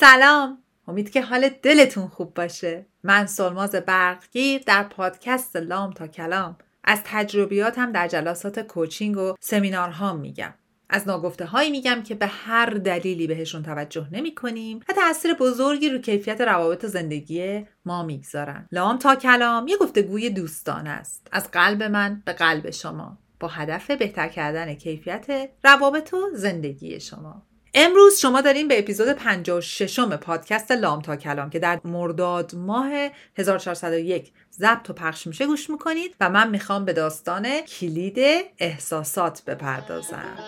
سلام. امید که حال دلتون خوب باشه. من سلماز برقگیر در پادکست لام تا کلام. از تجربیاتم در جلسات کوچینگ و سمینارها میگم. از ناگفته هایی میگم که به هر دلیلی بهشون توجه نمی کنیم و تاثیر بزرگی رو کیفیت روابط زندگی ما می‌گذارن. لام تا کلام یه گفتگوی دوستان است. از قلب من به قلب شما. با هدف بهتر کردن کیفیت روابط و زندگی شما. امروز شما داریم به اپیزود 56 م پادکست لام تا کلام که در مرداد ماه 1401 ضبط و پخش میشه گوش می‌کنید و من می‌خوام به داستان کلید احساسات بپردازم.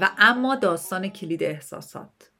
و اما داستان کلید احساسات.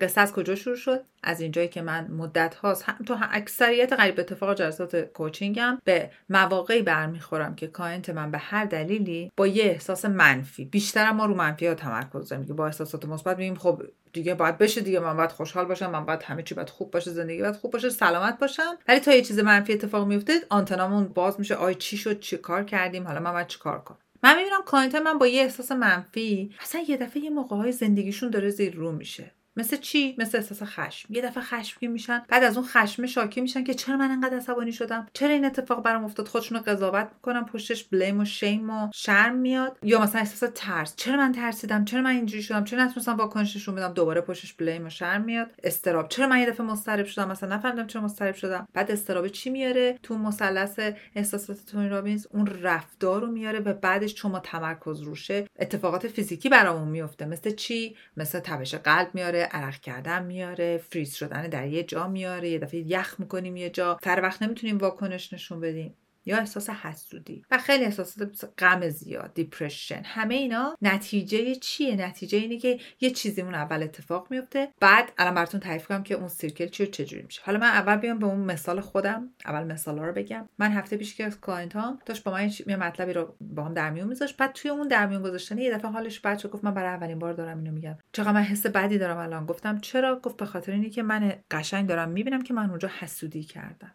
قصه از کجا شروع شد؟ از اینجایی که من مدت هاست هم تو اکثریت قریب اتفاق جلسات coaching م به مواقعی برمیخورم که client من به هر دلیلی با یه احساس منفی بیشتر ما رو منفی ها تمرکز داریم که با احساسات مثبت میگیم خب دیگه باید بشه دیگه من باید خوشحال باشم من باید همه چی باید خوب باشه زندگی باید خوب باشه سلامت باشم. ولی تا یه چیز منفی اتفاق میفته آنتنامون باز میشه آی چی شد چی کار کردیم حالا من باید چی کار کنم؟ من می‌بینم client من با یه احساس منفی اصلا یه دفعه یه موقع های زندگیشون داره زیر رو میشه. مثل چی؟ مثل احساس خشم. یه دفعه خشمگین میشن بعد از اون خشم شاکی میشن که چرا من انقدر عصبانی شدم؟ چرا این اتفاق برام افتاد؟ خودشون رو قضاوت می‌کنن پشتش بلیم و شیم و شرم میاد. یا مثلا احساس ترس. چرا من ترسیدم؟ چرا من اینجوری شدم؟ چرا نتونستم واکنش نشون بدم؟ دوباره پشتش بلیم و شرم میاد. استراب. چرا من یه دفعه مضطرب شدم؟ مثلا نفهمیدم چرا مضطرب شدم. بعد استراب چی میاره؟ تو مثلث احساسات تونی رابینز اون رفتار رو میاره و بعدش چون ما تمرکز روشه. اتفاقات فیزیکی برامون میفته. مثل چی؟ مثل تپش قلب میاره. عرق کردن میاره فریز شدن در یه جا میاره یه دفعه یخ می‌کنیم یه جا. سر وقت نمی‌تونیم واکنش نشون بدیم. یا احساس حسودی. و خیلی احساسات غم زیاد depression همه اینا نتیجه چیه؟ نتیجه اینه که یه چیزیمون اول اتفاق میفته بعد الان براتون تعریف کنم که اون circle چیه و چجوری میشه. حالا من اول بیام به اون مثال خودم اول مثالا رو بگم. من هفته پیش که client م داشت با من یه مطلبی رو با هم در میون میذاشت. بعد توی اون در میون گذاشتن یه دفعه حالش بد شد. گفت من برای اولین بار دارم اینو میگم. چقدر من حس بدی دارم الان؟ گفتم چرا؟ گفت به خاطر اینه که من قشنگ دارم می‌بینم که من اونجا حسودی کردم.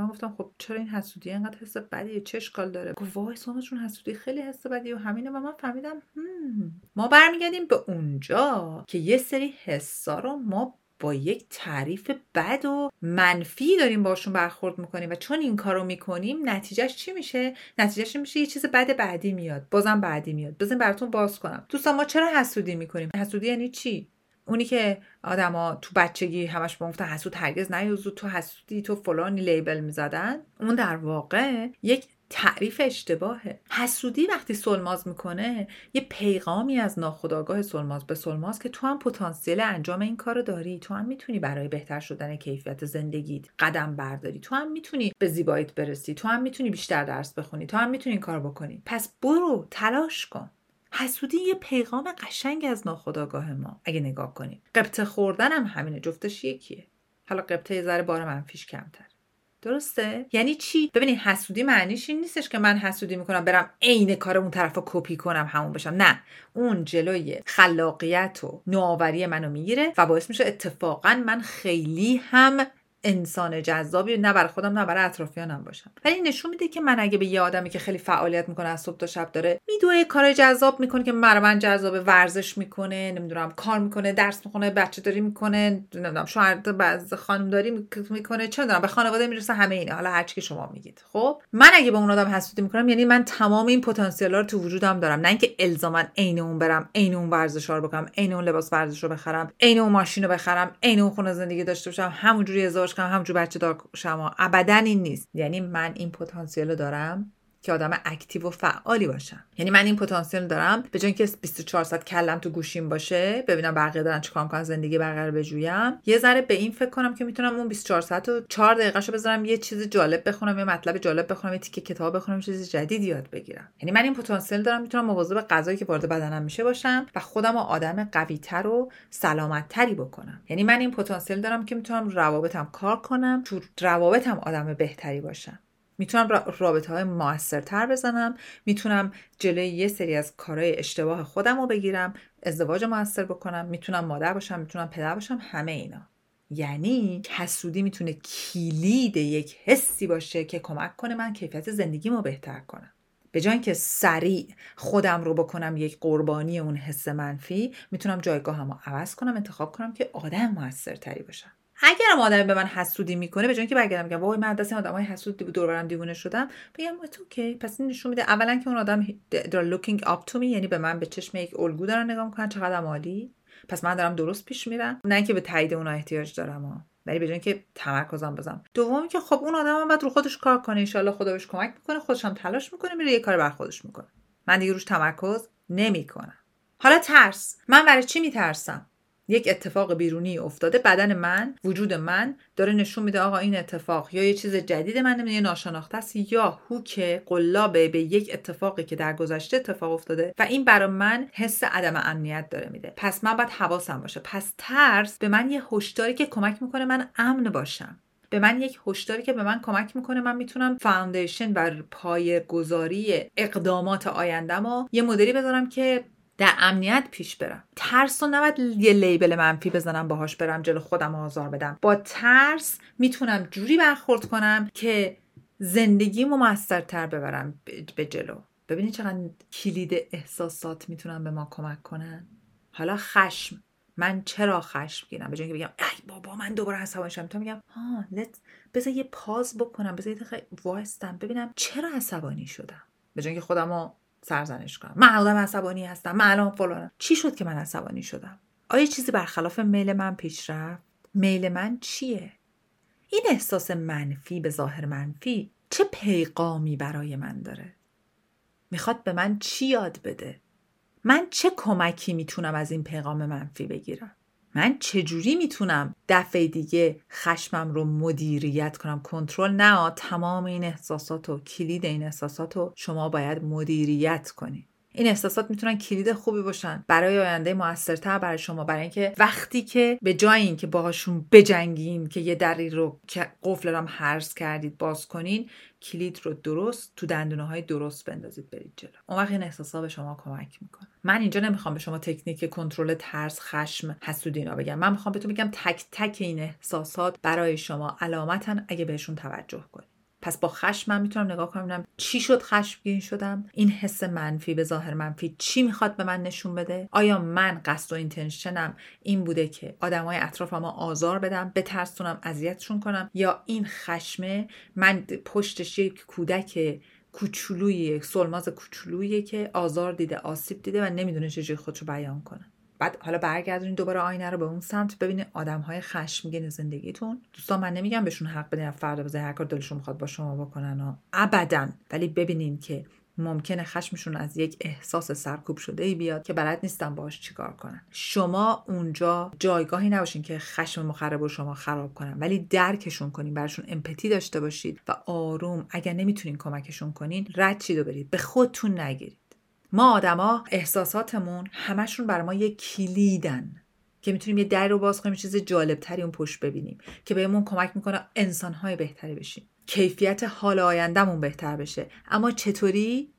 من گفتم خب چرا این حسودی انقدر حس بدیه؟ چه اشکال داره؟ گفت وای سانشون حسودی خیلی حس بدیه و همینه و من فهمیدم ما برمیگردیم به اونجا که یه سری حسا رو ما با یک تعریف بد و منفی داریم باشون برخورد می‌کنیم و چون این کارو می‌کنیم نتیجهش چی میشه؟ نتیجهش میشه یه چیز بد بعدی میاد بازم بعدی میاد. بزن براتون باز کنم. دوستان ما چرا حسودی می‌کنیم؟ حسودی یعنی چی؟ اونی که آدما تو بچگی همش به گفتن حسود هرگز نیوزو تو حسودی تو فلانی لیبل می‌زدن. اون در واقع یک تعریف اشتباهه. حسودی وقتی سلماز می‌کنه یه پیغامی از ناخودآگاه سلماز به سلماز که تو هم پتانسیل انجام این کارو داری تو هم می‌تونی برای بهتر شدن کیفیت زندگیت قدم برداری. تو هم می‌تونی به زیباییت برسی تو هم می‌تونی بیشتر درس بخونی تو هم می‌تونی این کار بکنی. پس برو تلاش کن. حسودی یه پیغام قشنگ از ناخودآگاه ما اگه نگاه کنیم. قبطه خوردن هم همینه جفتش یکیه. حالا قبطه یه ذره بار منفیش کمتر. درسته؟ یعنی چی؟ ببینید حسودی معنیش این نیستش که من حسودی می‌کنم برم عین کار اون طرف رو کپی کنم همون بشم. نه. اون جلوی خلاقیت و نوآوری منو می‌گیره و باعث میشه اتفاقا من خیلی هم انسان جذابی نه برای خودم نه برای اطرافیانم باشم. ولی نشون میده که من اگه به یه آدمی که خیلی فعالیت می‌کنه از صبح تا شب داره میدوه کار جذاب می‌کنه که برای من جذاب ورزش می‌کنه نمی‌دونم کار می‌کنه درس می‌کنه بچه داری می‌کنه نمی‌دونم شوهر بعض خانم داری می‌کنه چه می‌دونم به خانواده می‌رسه همه اینا. حالا هر که شما میگید. خب؟ من اگه به اون آدم حسودی می‌کنم یعنی من تمام این پتانسیل رو تو وجودم دارم. نه اینکه الزاما عین اون برم عین اون ورزش رو بکنم عین اون لباس ورزش رو بخرم عین اون ماشین رو بخرم عین اون خونه زندگی داشته باشم. همونجوری ازدواج کنم. همونجوری بچه دار شما. ابدا این نیست. یعنی من این پتانسیل رو دارم. که آدم اکتیو و فعالی باشم. یعنی من این پتانسیل دارم. به جای اینکه 24 ساعت کلم تو گوشیم باشه ببینم بقیه دارن چیکار می‌کنن زندگی بقیه بجویم. یه ذره به این فکر کنم که می‌تونم اون 24 ساعت و 4 دقیقهشو بذارم یه چیز جالب بخونم یه مطلب جالب بخونم یه تیکه کتاب بخونم چیز جدید یاد بگیرم. یعنی من این پتانسیل دارم می‌تونم مواظب غذایی که وارد بدنم میشه باشم و خودم و آدم قویتر و سلامتتری بکنم. یعنی من این پتانسیل دارم که می‌تونم روابطم کار کنم تو روابطم آدم بهتری باشم. می‌تونم رابطه های موثرتر بزنم می‌تونم جلوی یه سری از کارهای اشتباه خودم رو بگیرم ازدواج موثر بکنم می‌تونم مادر باشم می‌تونم پدر باشم همه اینا. یعنی حسودی می‌تونه کلید یک حسی باشه که کمک کنه من کیفیت زندگیمو بهتر کنم. به جای اینکه سریع خودم رو بکنم یک قربانی اون حس منفی می‌تونم جایگاهم رو عوض کنم انتخاب کنم که آدم موثرتری باشم. اگرم آدمی به من حسودی می‌کنه به جای اینکه برگردم بگم وای من دست آدمای حسود دور برم دیوونه شدم. بگم اوکی پس این نشون میده اولا که اون آدم داره looking up to me یعنی به من به چشم یک الگو دارن نگاه می‌کنن چقدر عالی. پس من دارم درست پیش میرم. نه اینکه به تایید اون احتیاج دارم ولی به که تمرکزم بزنم. دومی که خب اون آدم هم رو خودش کار کنه. ان خدا بهش کمک می‌کنه خودش هم تلاش می‌کنه میره یه کار بر خودش می‌کنه. من دیگه روش تمرکز نمی‌کنم. حالا ترس. من برای چی میترسم؟ یک اتفاق بیرونی افتاده بدن من وجود من داره نشون میده آقا این اتفاق یا یه چیز جدید من نمیده یه ناشناخته است یا هوک قلابه به یک اتفاقی که در گذشته اتفاق افتاده و این برای من حس عدم امنیت داره میده. پس من باید حواسم باشه. پس ترس به من یه هشداری که کمک می‌کنه من امن باشم. به من یک هشداری که به من کمک می‌کنه من می‌تونم فاوندیشن بر پای گذاری اقدامات آیندم و یه مدلی بذارم که در امنیت پیش برم. ترس رو نباید یه لیبل منفی بزنم باهاش برم جلو خودم آزار بدم. با ترس می‌تونم جوری برخورد کنم که زندگیمو موثرتر ببرم به جلو. ببینید چقدر کلید احساسات می‌تونن به ما کمک کنن. حالا خشم. من چرا خشم گیرم؟ به جای بگم ای بابا من دوباره عصبانی شدم. تو میگم ها لت بذار یه پاز بکنم بذار یه وایستم ببینم چرا عصبانی شدم. به جای خودمو سرزنش کنم. من آدم عصبانی هستم. من الان فلانم. چی شد که من عصبانی شدم؟ آیا چیزی برخلاف میل من پیش رفت؟ میل من چیه؟ این احساس منفی به ظاهر منفی چه پیغامی برای من داره؟ می‌خواد به من چی یاد بده؟ من چه کمکی می‌تونم از این پیغام منفی بگیرم؟ من چجوری می‌تونم دفعه دیگه خشمم رو مدیریت کنم؟ کنترل نه تمام این احساسات و کلید این احساسات رو شما باید مدیریت کنید این احساسات می‌تونن کلید خوبی باشن. برای آینده موثرتر برای شما. برای اینکه وقتی که به جای اینکه باهاشون بجنگین که یه دری رو که قفل رام هرز کردید باز کنین کلید رو درست تو دندونه های درست بندازید برید جلو. اون وقت این احساسات به شما کمک می‌کنه. من اینجا نمی‌خوام به شما تکنیک کنترل ترس خشم حسود اینا بگم. من می‌خوام بهتون بگم تک تک این احساسات برای شما علامتن اگه بهشون توجه کنید پس با خشم من می‌تونم نگاه کنم چی شد خشمگین شدم. این حس منفی به ظاهر منفی چی می‌خواد به من نشون بده؟ آیا من قصد و اینتنشنم این بوده که آدمای اطرافم آزار بدم بترسونم اذیتشون کنم؟ یا این خشمه من پشتش یک کودک کوچولوی یک سلماز کوچولویی که آزار دیده آسیب دیده و نمی‌دونه چجوری خودشو بیان کنه؟ بعد حالا برگردونید دوباره آینه رو به اون سمت ببینید آدم های خشمگین زندگیتون. دوستان من نمیگم بهشون حق بدین فردا بزنین هر کار دلشون می‌خواد با شما بکنن و ابدا. ولی ببینین که ممکنه خشمشون از یک احساس سرکوب شده ای بیاد که بلد نیستن باش چیکار کنن. شما اونجا جایگاهی نباشین که خشم مخرب رو شما خراب کنن ولی درکشون کنین براشون امپتی داشته باشید و آروم. اگر نمی‌تونین کمکشون کنین رد و برید؟ به خودتون نگیرید. ما آدما احساساتمون همشون بر ما یه کلیدن که می‌تونیم یه در رو باز کنیم چیز جالبتری اون پشت ببینیم که بهمون کمک می‌کنه انسانهای بهتری بشیم. کیفیت حال آیندهمون بهتر بشه. اما چطوری؟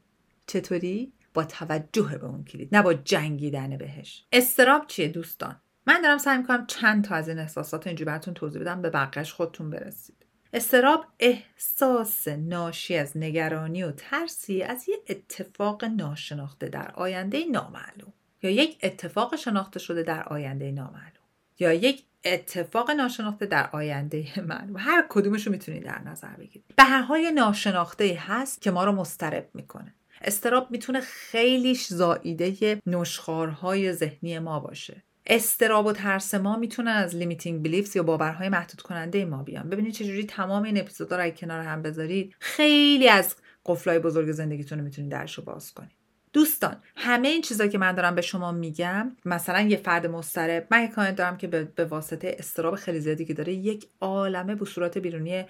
چطوری؟ با توجه به اون کلید نه با جنگیدن بهش. استراب چیه دوستان؟ من دارم سعی می‌کنم چند تا از این احساسات اینجوری براتون توضیح بدم به بقیش خودتون برسید. استراب احساس ناشی از نگرانی و ترسی از یه اتفاق ناشناخته در آینده نامعلوم یا یک اتفاق شناخته شده در آینده نامعلوم یا یک اتفاق ناشناخته در آینده معلوم. هر کدومش رو می‌تونید در نظر بگیرید. به هر حال ناشناخته هست که ما رو مضطرب می‌کنه. اضطراب می‌تونه خیلیش زاییده نشخارهای ذهنی ما باشه. اضطراب و ترس ما می‌تونن از limiting beliefs یا باورهای محدود کننده ما بیان. ببینید چجوری تمام این اپیزودا رو کنار هم بذارید خیلی از قفلای بزرگ زندگیتون رو می‌تونید درش رو باز کنید. دوستان همه این چیزا که من دارم به شما میگم مثلا یه فرد مضطرب من یک دارم که به واسطه استراب خیلی زیادی که داره یک عالمه صورت بیرونی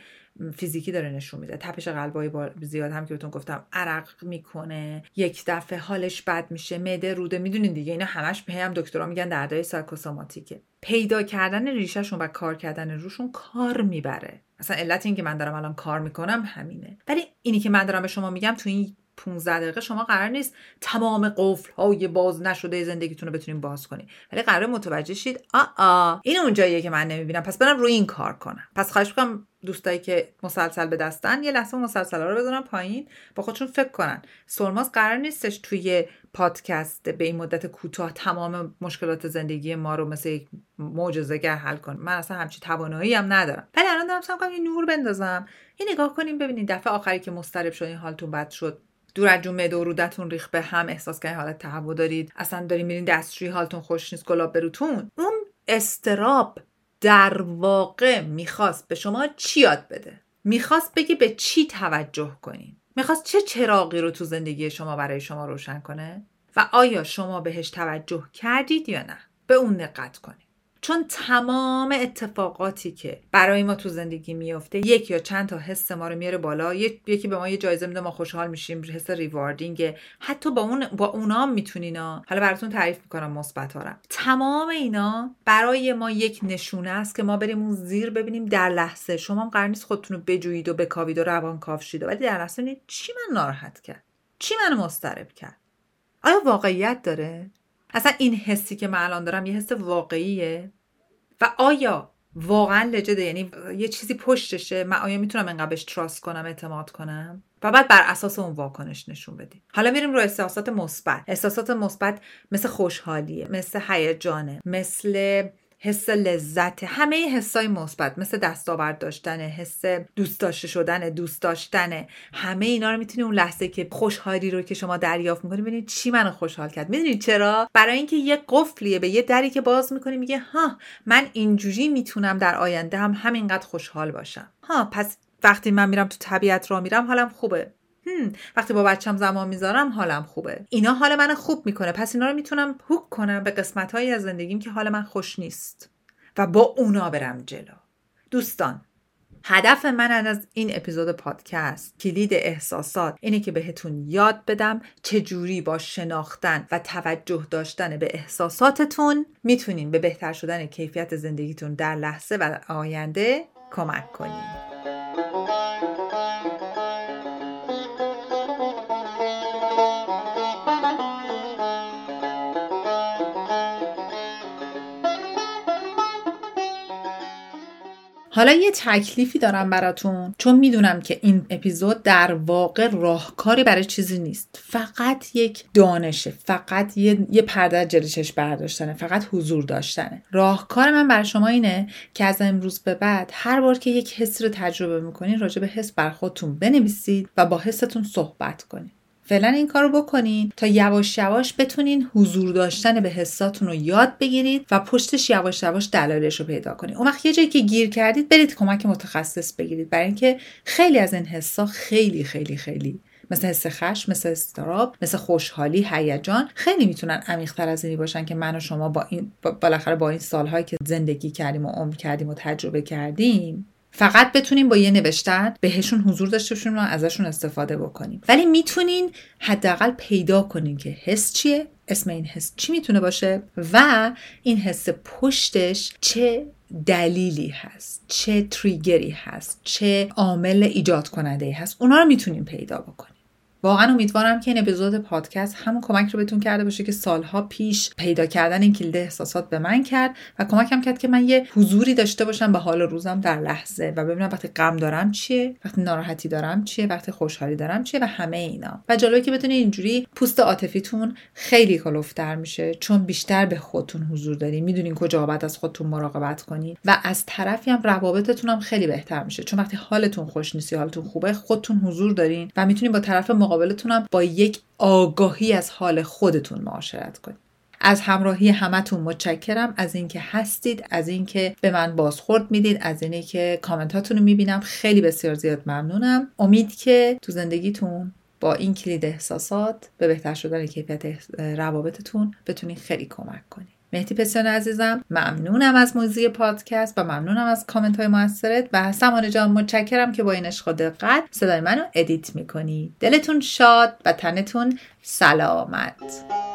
فیزیکی داره نشون میده. تپش قلبای زیاد هم که بهتون گفتم عرق می‌کنه یک دفعه حالش بد میشه معده روده می‌دونین دیگه اینا همش به هم دکترا میگن دردای سایکوسوماتیکه. پیدا کردن ریشهشون و کار کردن روشون کار می‌بره. اصلا علت این که من دارم الان کار می‌کنم همینه. ولی اینی که من دارم به شما میگم تو این 15 دقیقه شما قرار نیست تمام قفل های باز نشده زندگیتون رو بتونین باز کنید ولی قرار متوجه شید آ آ این اونجاییه که من نمی‌بینم. پس برم روی این کار کنم. پس خواهش می‌کنم دوستایی که مسلسل به دستن یه لحظه مسلسل رو بذارن پایین با خودشون فکر کنن. سرماز قرار نیستش توی پادکست به این مدت کوتاه تمام مشکلات زندگی ما رو مثل یک معجزه‌گر حل کنه. من اصلا همچی توانایی هم ندارم. ولی الان دارم سعی یه نور بندازم. یه نگاه کنیم ببینید دفعه آخری که مضطرب شدین حالتون بد شد. دور از جون معده و رودتون ریخ به هم احساس کردین حالت تهوع دارید. اصلا دارین میرین دستشویی حالتون خوش نیست گلاب بروتون اون استراب در واقع می‌خواست به شما چی یاد بده؟ می‌خواست بگی به چی توجه کنین؟ می‌خواست چه چراغی رو تو زندگی شما برای شما روشن کنه؟ و آیا شما بهش توجه کردید یا نه؟ به اون دقت کنید چون تمام اتفاقاتی که برای ما تو زندگی میفته یک یا چند تا حس ما رو میاره بالا. یکی به ما یه جایزه میده ما خوشحال میشیم حس ریواردینگ حتی با اون با اونا می‌تونین حالا براتون تعریف می‌کنم مثبت تمام اینا برای ما یک نشونه است که ما بریم اون زیر ببینیم در لحظه. شما هم قرار نیست خودتون رو بجویید و بکاوید و روان کاف شید ولی در لحظه چی من ناراحت کرد. چی منو مضطرب کرد. آیا واقعیت داره؟ اصلا این حسی که من الان دارم یه حس واقعیه؟ و آیا واقعا لجده یعنی یه چیزی پشتشه؟ من آیا می‌تونم انقدر بهش تراست کنم اعتماد کنم؟ و بعد بر اساس اون واکنش نشون بدیم. حالا میریم رو احساسات مثبت. احساسات مثبت مثل خوشحالیه مثل هیجانه مثل حس لذت همه حسای مثبت مثل دستاورد داشتن حس دوست داشته شدن دوست داشتن. همه اینا رو می‌تونی اون لحظه که خوشحالی رو که شما دریافت می‌کنی ببینید چی منو خوشحال کرد. می‌دونید چرا؟ برای اینکه یه قفلیه به یه دری که باز می‌کنی میگه ها من اینجوری می‌تونم در آینده هم همینقدر خوشحال باشم. ها پس وقتی من میرم تو طبیعت را میرم حالم خوبه. وقتی با بچم زمان می‌ذارم حالم خوبه. اینا حال من خوب می‌کنه. پس اینا رو می‌تونم هوک کنم به قسمت هایی از زندگیم که حال من خوش نیست. و با اونا برم جلو. دوستان هدف من از این اپیزود پادکست کلید احساسات اینه که بهتون یاد بدم چجوری با شناختن و توجه داشتن به احساساتتون می‌تونین به بهتر شدن کیفیت زندگیتون در لحظه و آینده کمک کنین. حالا یه تکلیفی دارم براتون چون می‌دونم که این اپیزود در واقع راهکاری برای چیزی نیست. فقط یک دانشه فقط یه, یه پرده جلوشش برداشتنه فقط حضور داشتنه. راهکار من برای شما اینه که از امروز به بعد هر بار که یک حس رو تجربه می‌کنین راجع به حس بر خودتون بنویسید و با حستون صحبت کنید فعلا این کارو بکنین تا یواش یواش بتونین حضور داشتن به حساتون رو یاد بگیرید و پشتش یواش یواش دلایلش رو پیدا کنید اون وقت یه جایی که گیر کردید برید کمک متخصص بگیرید. برای اینکه خیلی از این حسا خیلی خیلی خیلی مثل حس خشم مثل استراب مثل خوشحالی هیجان خیلی می‌تونن عمیقتر از اینی باشن که من و شما با این بالاخره با این سالهایی که زندگی کردیم و عمر کردیم و تجربه کردیم. فقط بتونیم با یه نوشتن بهشون حضور داشته باشیم و ازشون استفاده بکنیم. ولی می‌تونین حداقل پیدا کنین که حس چیه اسم این حس چی می‌تونه باشه و این حس پشتش چه دلیلی هست چه تریگری هست چه عامل ایجاد کننده هست. اونا رو می‌تونیم پیدا بکنیم واقعا امیدوارم که این اپیزود پادکست همون کمک رو بهتون کرده باشه که سالها پیش پیدا کردن این کلید احساسات به من کرد و کمکم کرد که من یه حضوری داشته باشم به حال روزم در لحظه و ببینم وقتی غم دارم چیه وقتی ناراحتی دارم چیه وقتی خوشحالی دارم چیه و همه اینا. و جالبه که بتونید اینجوری پوست عاطفیتون خیلی کلوفتر میشه چون بیشتر به خودتون حضور دارین می‌دونین کجا باید از خودتون مراقبت کنین و از طرفی هم روابطتون هم خیلی بهتر میشه. چون وقتی حالتون خوش نیست حالتون خوبه خودتون حضور دارین و می‌تونین با طرف مقابلتونم با یک آگاهی از حال خودتون معاشرت کنید. از همراهی همتون متشکرم. از اینکه هستید از اینکه به من بازخورد می‌دید از اینکه که کامنتاتون رو می‌بینم. خیلی بسیار زیاد ممنونم. امید که تو زندگیتون با این کلید احساسات به بهتر شدن کیفیت روابطتون بتونید خیلی کمک کنید. مهدی پسیان عزیزم ممنونم از موزیک پادکست و ممنونم از کامنت های موثرت و سمانه جان متشکرم که با این عشق دقت صدای منو edit می‌کنی. دلتون شاد و تنتون سلامت.